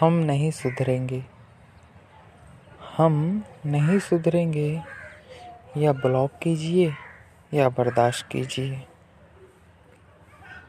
हम नहीं सुधरेंगे। हम नहीं सुधरेंगे। या ब्लॉक कीजिए या बर्दाश्त कीजिए।